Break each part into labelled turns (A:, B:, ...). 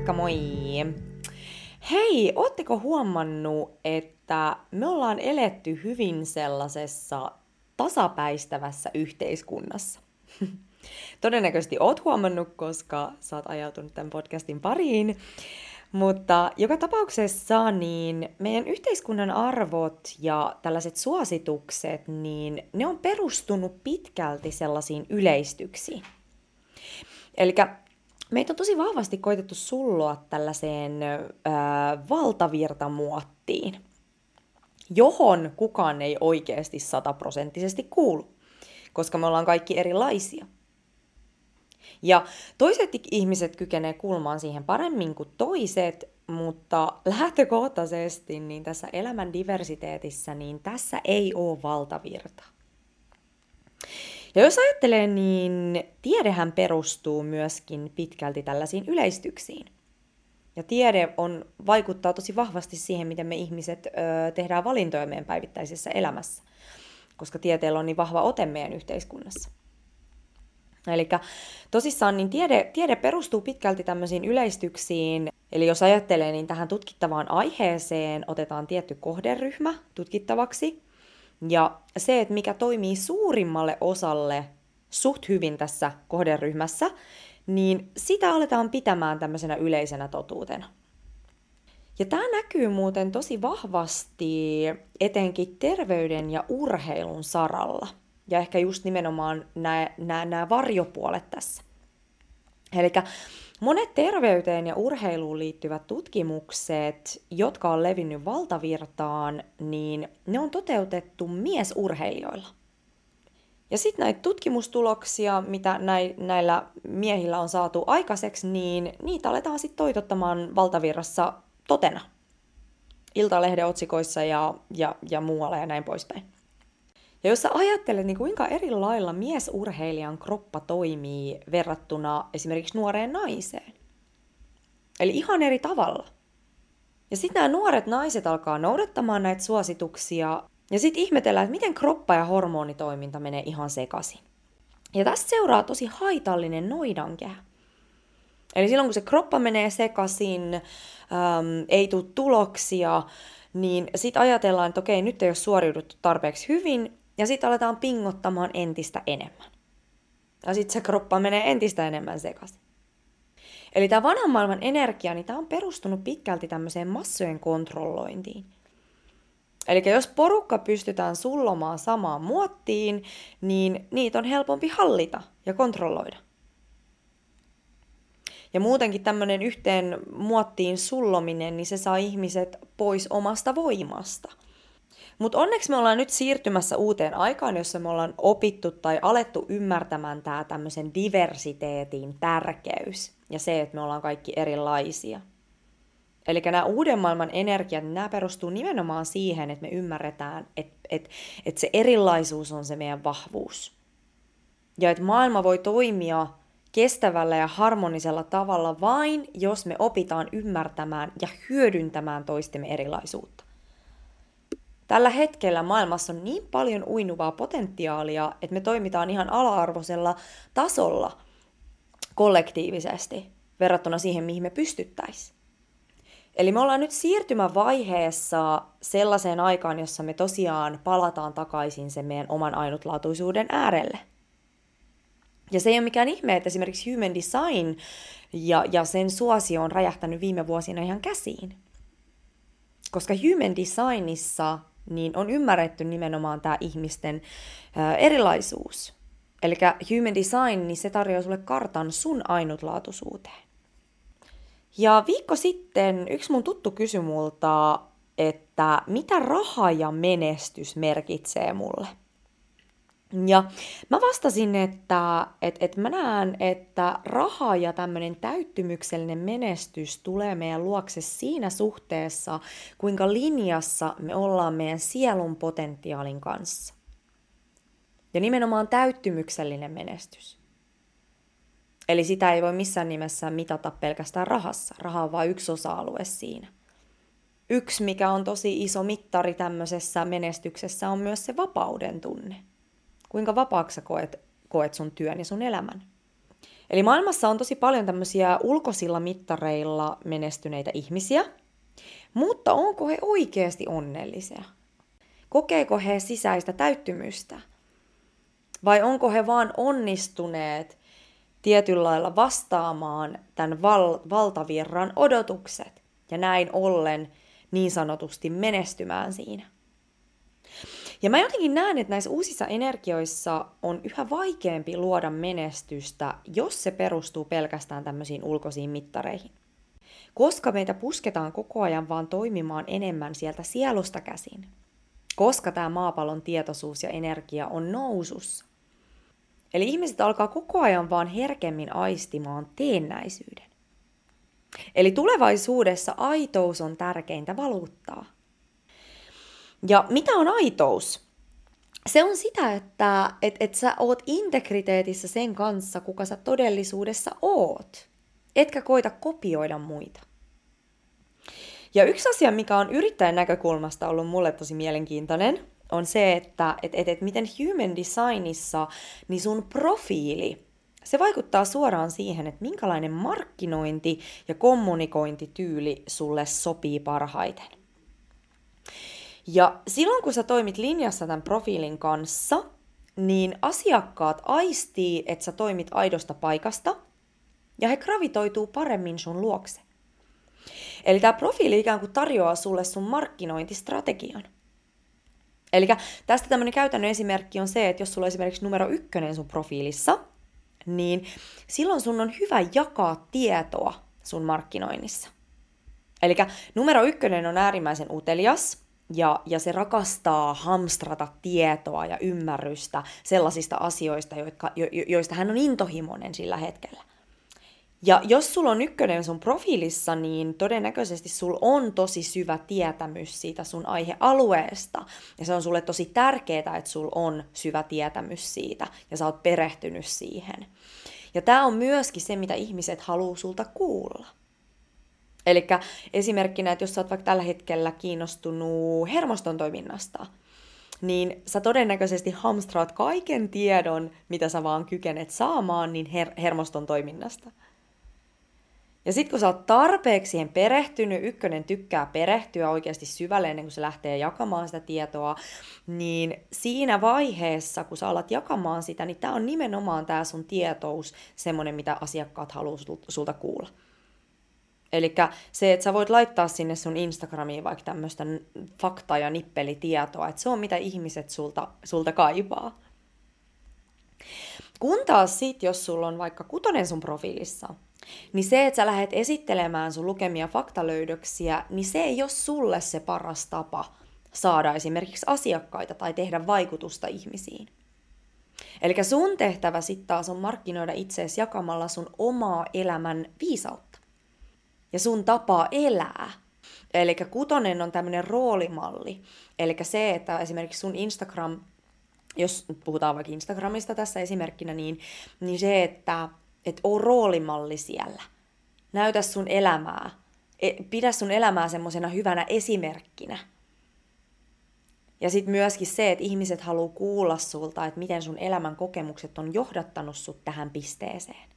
A: Moikka moi! Hei, ootteko huomannut, että me ollaan eletty hyvin sellaisessa tasapäistävässä yhteiskunnassa? Todennäköisesti oot huomannut, koska sä oot ajautunut tämän podcastin pariin. Mutta joka tapauksessa niin meidän yhteiskunnan arvot ja tällaiset suositukset, niin ne on perustunut pitkälti sellaisiin yleistyksiin. Eli meitä on tosi vahvasti koitettu sulloa tällaiseen ö, valtavirtamuottiin, johon kukaan ei oikeasti sataprosenttisesti kuulu, koska me ollaan kaikki erilaisia. Ja toiset ihmiset kykenee kuulumaan siihen paremmin kuin toiset, mutta lähtökohtaisesti niin tässä elämän diversiteetissä, niin tässä ei ole valtavirta. Ja jos ajattelee, niin tiedehän perustuu myöskin pitkälti tällaisiin yleistyksiin. Ja tiede on, vaikuttaa tosi vahvasti siihen, miten me ihmiset ö, tehdään valintoja meidän päivittäisessä elämässä, koska tieteellä on niin vahva ote meidän yhteiskunnassa. Eli tosissaan niin tiede, tiede perustuu pitkälti tämmöisiin yleistyksiin. Eli jos ajattelee, niin tähän tutkittavaan aiheeseen otetaan tietty kohderyhmä tutkittavaksi. Ja se, että mikä toimii suurimmalle osalle suht hyvin tässä kohderyhmässä, niin sitä aletaan pitämään tämmöisenä yleisenä totuutena. Ja tämä näkyy muuten tosi vahvasti etenkin terveyden ja urheilun saralla – ja ehkä just nimenomaan nämä, varjopuolet tässä. Eli monet terveyteen ja urheiluun liittyvät tutkimukset, jotka on levinnyt valtavirtaan, niin ne on toteutettu miesurheilijoilla. Ja sitten näitä tutkimustuloksia, mitä näillä miehillä on saatu aikaiseksi, niin niitä aletaan sitten toitottamaan valtavirrassa totena. Iltalehden otsikoissa ja, ja, ja muualla ja näin poispäin. Ja jos sä ajattelet, niin kuinka eri lailla miesurheilijan kroppa toimii verrattuna esimerkiksi nuoreen naiseen. Eli ihan eri tavalla. Ja sitten nämä nuoret naiset alkaa noudattamaan näitä suosituksia, ja sitten ihmetellään, että miten kroppa ja hormonitoiminta menee ihan sekaisin. Ja tästä seuraa tosi haitallinen noidankehä. Eli silloin kun se kroppa menee sekaisin, äm, ei tule tuloksia, niin sitten ajatellaan, että okei, nyt ei ole suoriuduttu tarpeeksi hyvin, ja sitten aletaan pingottamaan entistä enemmän. Ja sitten se kroppa menee entistä enemmän sekaisin. Eli tämä vanhan maailman energia, niin tämä on perustunut pitkälti tämmöiseen massojen kontrollointiin. Eli jos porukka pystytään sullomaan samaan muottiin, niin niitä on helpompi hallita ja kontrolloida. Ja muutenkin tämmöinen yhteen muottiin sullominen, niin se saa ihmiset pois omasta voimasta – mutta onneksi me ollaan nyt siirtymässä uuteen aikaan, jossa me ollaan opittu tai alettu ymmärtämään tämä tämmöisen diversiteetin tärkeys ja se, että me ollaan kaikki erilaisia. Eli nämä uuden maailman energiat, nämä perustuu nimenomaan siihen, että me ymmärretään, että, että, että se erilaisuus on se meidän vahvuus. Ja että maailma voi toimia kestävällä ja harmonisella tavalla vain, jos me opitaan ymmärtämään ja hyödyntämään toistemme erilaisuutta. Tällä hetkellä maailmassa on niin paljon uinuvaa potentiaalia, että me toimitaan ihan ala-arvoisella tasolla kollektiivisesti verrattuna siihen, mihin me pystyttäisiin. Eli me ollaan nyt siirtymävaiheessa sellaiseen aikaan, jossa me tosiaan palataan takaisin sen meidän oman ainutlaatuisuuden äärelle. Ja se ei ole mikään ihme, että esimerkiksi human design ja, ja sen suosio on räjähtänyt viime vuosina ihan käsiin. Koska human designissa niin on ymmärretty nimenomaan tämä ihmisten erilaisuus. Eli human design, niin se tarjoaa sulle kartan sun ainutlaatuisuuteen. Ja viikko sitten yksi mun tuttu kysyi multa, että mitä raha ja menestys merkitsee mulle. Ja mä vastasin, että et, et mä näen, että raha ja tämmöinen täyttymyksellinen menestys tulee meidän luokse siinä suhteessa, kuinka linjassa me ollaan meidän sielun potentiaalin kanssa. Ja nimenomaan täyttymyksellinen menestys. Eli sitä ei voi missään nimessä mitata pelkästään rahassa. Raha on vain yksi osa-alue siinä. Yksi, mikä on tosi iso mittari tämmöisessä menestyksessä, on myös se vapauden tunne. Kuinka vapaaksi sä koet, koet sun työn ja sun elämän? Eli maailmassa on tosi paljon tämmöisiä ulkoisilla mittareilla menestyneitä ihmisiä, mutta onko he oikeasti onnellisia? Kokeeko he sisäistä täyttymystä? Vai onko he vaan onnistuneet tietyllä lailla vastaamaan tämän val- valtavirran odotukset ja näin ollen niin sanotusti menestymään siinä? Ja mä jotenkin näen, että näissä uusissa energioissa on yhä vaikeampi luoda menestystä, jos se perustuu pelkästään tämmöisiin ulkoisiin mittareihin. Koska meitä pusketaan koko ajan vaan toimimaan enemmän sieltä sielusta käsin. Koska tämä maapallon tietoisuus ja energia on nousussa. Eli ihmiset alkaa koko ajan vaan herkemmin aistimaan teennäisyyden. Eli tulevaisuudessa aitous on tärkeintä valuuttaa. Ja mitä on aitous? Se on sitä, että et, et sä oot integriteetissä sen kanssa, kuka sä todellisuudessa oot. Etkä koita kopioida muita. Ja yksi asia, mikä on yrittäjän näkökulmasta ollut mulle tosi mielenkiintoinen, on se, että et, et, et miten human designissa niin sun profiili, se vaikuttaa suoraan siihen, että minkälainen markkinointi ja kommunikointityyli sulle sopii parhaiten. Ja silloin kun sä toimit linjassa tämän profiilin kanssa, niin asiakkaat aistii, että sä toimit aidosta paikasta, ja he gravitoituu paremmin sun luokse. Eli tämä profiili ikään kuin tarjoaa sulle sun markkinointistrategian. Eli tästä tämmöinen käytännön esimerkki on se, että jos sulla on esimerkiksi numero ykkönen sun profiilissa, niin silloin sun on hyvä jakaa tietoa sun markkinoinnissa. Eli numero ykkönen on äärimmäisen utelias, ja, ja se rakastaa hamstrata tietoa ja ymmärrystä sellaisista asioista, jotka, jo, joista hän on intohimoinen sillä hetkellä. Ja jos sulla on ykkönen sun profiilissa, niin todennäköisesti sulla on tosi syvä tietämys siitä sun aihealueesta. Ja se on sulle tosi tärkeää, että sulla on syvä tietämys siitä ja sä oot perehtynyt siihen. Ja tämä on myöskin se, mitä ihmiset haluaa sulta kuulla. Eli esimerkkinä, että jos sä oot vaikka tällä hetkellä kiinnostunut hermoston toiminnasta, niin sä todennäköisesti hamstraat kaiken tiedon, mitä sä vaan kykenet saamaan, niin her- hermoston toiminnasta. Ja sitten kun sä oot tarpeeksi siihen perehtynyt, ykkönen tykkää perehtyä oikeasti syvälle ennen kuin se lähtee jakamaan sitä tietoa, niin siinä vaiheessa, kun sä alat jakamaan sitä, niin tämä on nimenomaan tämä sun tietous, semmoinen, mitä asiakkaat haluaa sulta kuulla. Eli se, että sä voit laittaa sinne sun Instagramiin vaikka tämmöistä fakta- ja nippelitietoa, että se on mitä ihmiset sulta, sulta kaipaa. Kun taas sit, jos sulla on vaikka kutonen sun profiilissa, niin se, että sä lähdet esittelemään sun lukemia faktalöydöksiä, niin se ei ole sulle se paras tapa saada esimerkiksi asiakkaita tai tehdä vaikutusta ihmisiin. Eli sun tehtävä sitten taas on markkinoida itseesi jakamalla sun omaa elämän viisautta ja sun tapaa elää. Eli kutonen on tämmöinen roolimalli. Eli se, että esimerkiksi sun Instagram, jos puhutaan vaikka Instagramista tässä esimerkkinä, niin, niin se, että et oo roolimalli siellä. Näytä sun elämää. E, pidä sun elämää semmoisena hyvänä esimerkkinä. Ja sitten myöskin se, että ihmiset haluaa kuulla sulta, että miten sun elämän kokemukset on johdattanut sut tähän pisteeseen.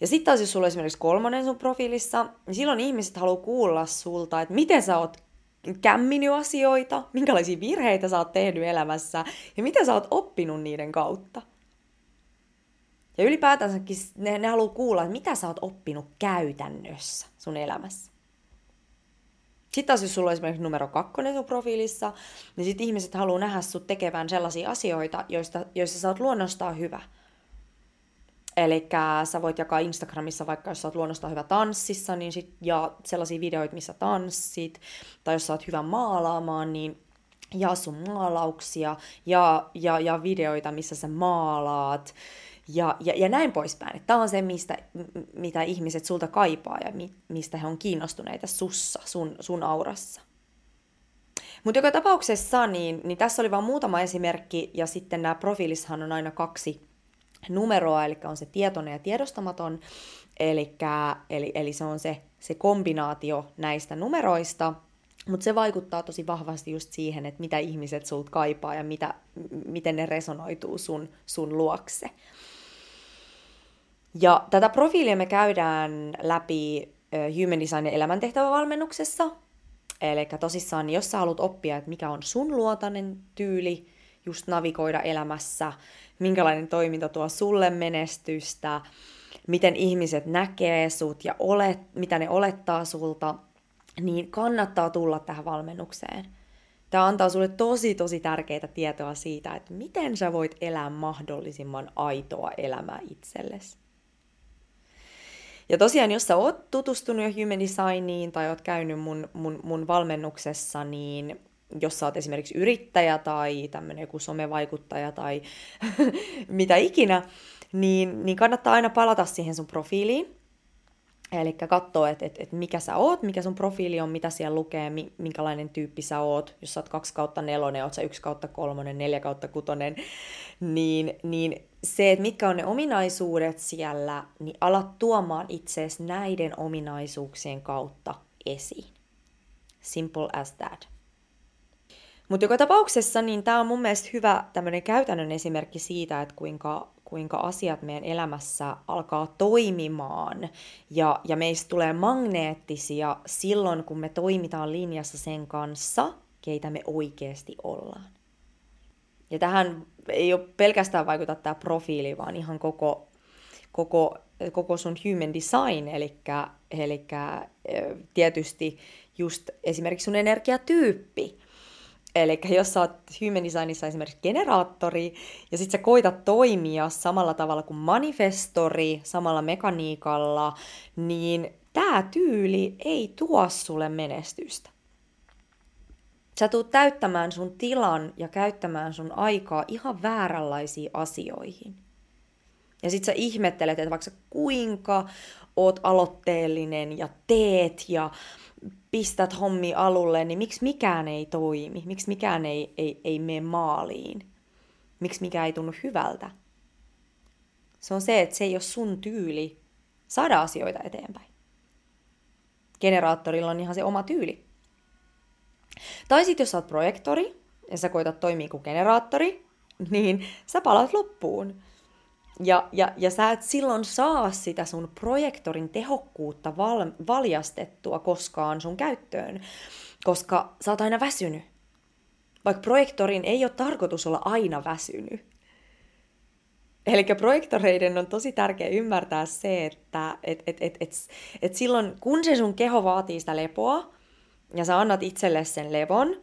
A: Ja sitten taas jos sulla on esimerkiksi kolmonen sun profiilissa, niin silloin ihmiset haluaa kuulla sulta, että miten sä oot kämminyt asioita, minkälaisia virheitä sä oot tehnyt elämässä ja miten sä oot oppinut niiden kautta. Ja ylipäätänsäkin ne, ne haluaa kuulla, että mitä sä oot oppinut käytännössä sun elämässä. Sitten taas jos sulla on esimerkiksi numero kakkonen sun profiilissa, niin sitten ihmiset haluaa nähdä sut tekevän sellaisia asioita, joista, joissa sä oot luonnostaan hyvä – Eli sä voit jakaa Instagramissa, vaikka jos sä oot luonnostaan hyvä tanssissa, niin sit, ja sellaisia videoita, missä tanssit, tai jos sä oot hyvä maalaamaan, niin jaa sun maalauksia, ja, ja, ja videoita, missä sä maalaat, ja, ja, ja näin poispäin. Tämä on se, mistä, mitä ihmiset sulta kaipaa ja mi, mistä he on kiinnostuneita sussa, sun, sun aurassa. Mutta joka tapauksessa, niin, niin tässä oli vain muutama esimerkki, ja sitten nämä profiilissahan on aina kaksi numeroa, eli on se tietoinen ja tiedostamaton, eli, eli, eli se on se, se kombinaatio näistä numeroista, mutta se vaikuttaa tosi vahvasti just siihen, että mitä ihmiset sulta kaipaa ja mitä, miten ne resonoituu sun, sun luokse. Ja tätä profiilia me käydään läpi Human Designin elämäntehtävävalmennuksessa. Eli tosissaan, jos sä haluat oppia, että mikä on sun luotainen tyyli just navigoida elämässä, minkälainen toiminta tuo sulle menestystä, miten ihmiset näkee sut ja olet, mitä ne olettaa sulta, niin kannattaa tulla tähän valmennukseen. Tämä antaa sulle tosi, tosi tärkeitä tietoa siitä, että miten sä voit elää mahdollisimman aitoa elämää itsellesi. Ja tosiaan, jos sä oot tutustunut jo Human Designiin tai oot käynyt mun, mun, mun valmennuksessa, niin jos sä oot esimerkiksi yrittäjä tai tämmöinen joku somevaikuttaja tai mitä ikinä, niin, niin kannattaa aina palata siihen sun profiiliin. Eli katsoa, että et, et mikä sä oot, mikä sun profiili on, mitä siellä lukee, minkälainen tyyppi sä oot. Jos sä oot 2 kautta nelonen, oot sä 1 kautta kolmonen, 4 kautta kutonen, niin, niin se, että mitkä on ne ominaisuudet siellä, niin alat tuomaan itseesi näiden ominaisuuksien kautta esiin. Simple as that. Mutta joka tapauksessa niin tämä on mun mielestä hyvä tämmöinen käytännön esimerkki siitä, että kuinka, kuinka asiat meidän elämässä alkaa toimimaan ja, ja meistä tulee magneettisia silloin, kun me toimitaan linjassa sen kanssa, keitä me oikeasti ollaan. Ja tähän ei ole pelkästään vaikuta tämä profiili, vaan ihan koko, koko, koko sun human design, eli, eli tietysti just esimerkiksi sun energiatyyppi. Eli jos sä oot human designissa esimerkiksi generaattori, ja sit sä koitat toimia samalla tavalla kuin manifestori, samalla mekaniikalla, niin tämä tyyli ei tuo sulle menestystä. Sä tuut täyttämään sun tilan ja käyttämään sun aikaa ihan vääränlaisiin asioihin. Ja sit sä ihmettelet, että vaikka kuinka oot aloitteellinen ja teet ja pistät hommi alulle, niin miksi mikään ei toimi? Miksi mikään ei, ei, ei mene maaliin? Miksi mikään ei tunnu hyvältä? Se on se, että se ei ole sun tyyli saada asioita eteenpäin. Generaattorilla on ihan se oma tyyli. Tai sitten jos sä oot projektori ja sä koitat toimia kuin generaattori, niin sä palat loppuun. Ja, ja, ja sä et silloin saa sitä sun projektorin tehokkuutta val, valjastettua koskaan sun käyttöön, koska sä oot aina väsynyt. Vaikka projektorin ei ole tarkoitus olla aina väsynyt. Eli projektoreiden on tosi tärkeää ymmärtää se, että et, et, et, et, et silloin kun se sun keho vaatii sitä lepoa, ja sä annat itselle sen levon,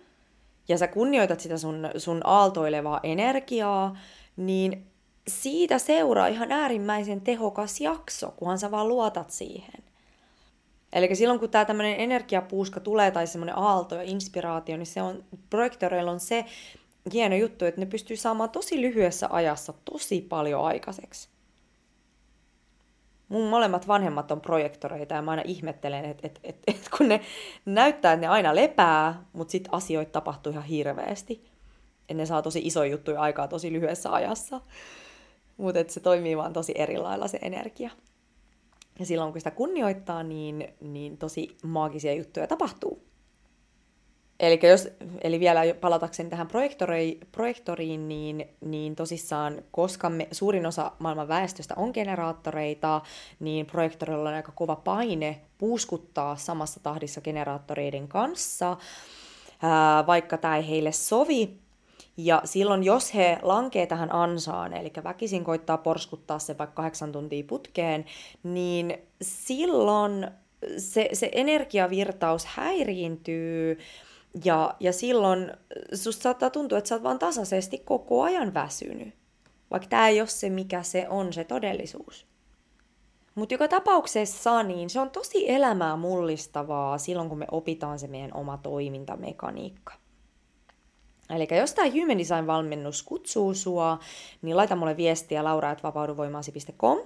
A: ja sä kunnioitat sitä sun, sun aaltoilevaa energiaa, niin siitä seuraa ihan äärimmäisen tehokas jakso, kunhan sä vaan luotat siihen. Eli silloin kun tämä tämmöinen energiapuuska tulee tai semmoinen aalto ja inspiraatio, niin se on, projektoreilla on se hieno juttu, että ne pystyy saamaan tosi lyhyessä ajassa tosi paljon aikaiseksi. Mun molemmat vanhemmat on projektoreita ja mä aina ihmettelen, että et, et, et, kun ne näyttää, että ne aina lepää, mutta sitten asioita tapahtuu ihan hirveästi. Että ne saa tosi isoja juttuja aikaa tosi lyhyessä ajassa. Mutta se toimii vaan tosi eri lailla se energia. Ja silloin kun sitä kunnioittaa, niin, niin tosi maagisia juttuja tapahtuu. Eli, jos, eli vielä palatakseni tähän projektoriin, niin, niin tosissaan, koska me, suurin osa maailman väestöstä on generaattoreita, niin projektorilla on aika kova paine puuskuttaa samassa tahdissa generaattoreiden kanssa, ää, vaikka tämä ei heille sovi. Ja silloin, jos he lankee tähän ansaan, eli väkisin koittaa porskuttaa se vaikka kahdeksan tuntia putkeen, niin silloin se, se energiavirtaus häiriintyy, ja, ja silloin susta saattaa tuntua, että sä oot vaan tasaisesti koko ajan väsynyt. Vaikka tämä ei ole se, mikä se on, se todellisuus. Mutta joka tapauksessa niin se on tosi elämää mullistavaa silloin, kun me opitaan se meidän oma toimintamekaniikka. Eli jos tämä Human Design-valmennus kutsuu sua, niin laita mulle viestiä laura.vapauduvoimaasi.com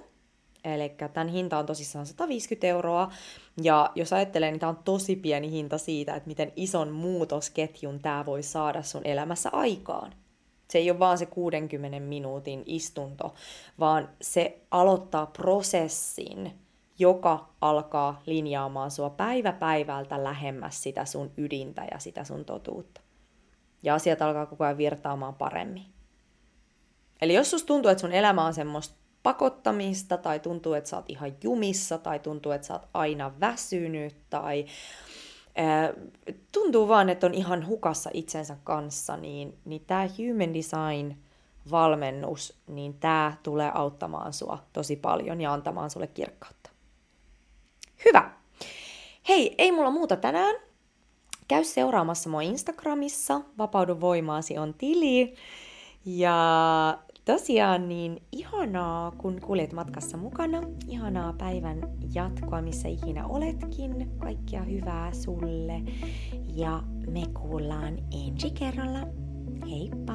A: Eli tämän hinta on tosissaan 150 euroa. Ja jos ajattelee, niin tämä on tosi pieni hinta siitä, että miten ison muutosketjun tämä voi saada sun elämässä aikaan. Se ei ole vaan se 60 minuutin istunto, vaan se aloittaa prosessin, joka alkaa linjaamaan sua päivä päivältä lähemmäs sitä sun ydintä ja sitä sun totuutta. Ja asiat alkaa koko ajan virtaamaan paremmin. Eli jos susta tuntuu, että sun elämä on semmoista pakottamista, tai tuntuu, että sä oot ihan jumissa, tai tuntuu, että sä oot aina väsynyt, tai tuntuu vaan, että on ihan hukassa itsensä kanssa, niin, niin tämä Human Design valmennus, niin tämä tulee auttamaan sua tosi paljon ja antamaan sulle kirkkautta. Hyvä! Hei, ei mulla muuta tänään. Käy seuraamassa mua Instagramissa, Vapaudu voimaasi on tili. Ja tosiaan niin ihanaa, kun kuljet matkassa mukana. Ihanaa päivän jatkoa, missä ikinä oletkin. Kaikkia hyvää sulle. Ja me kuullaan ensi kerralla. Heippa!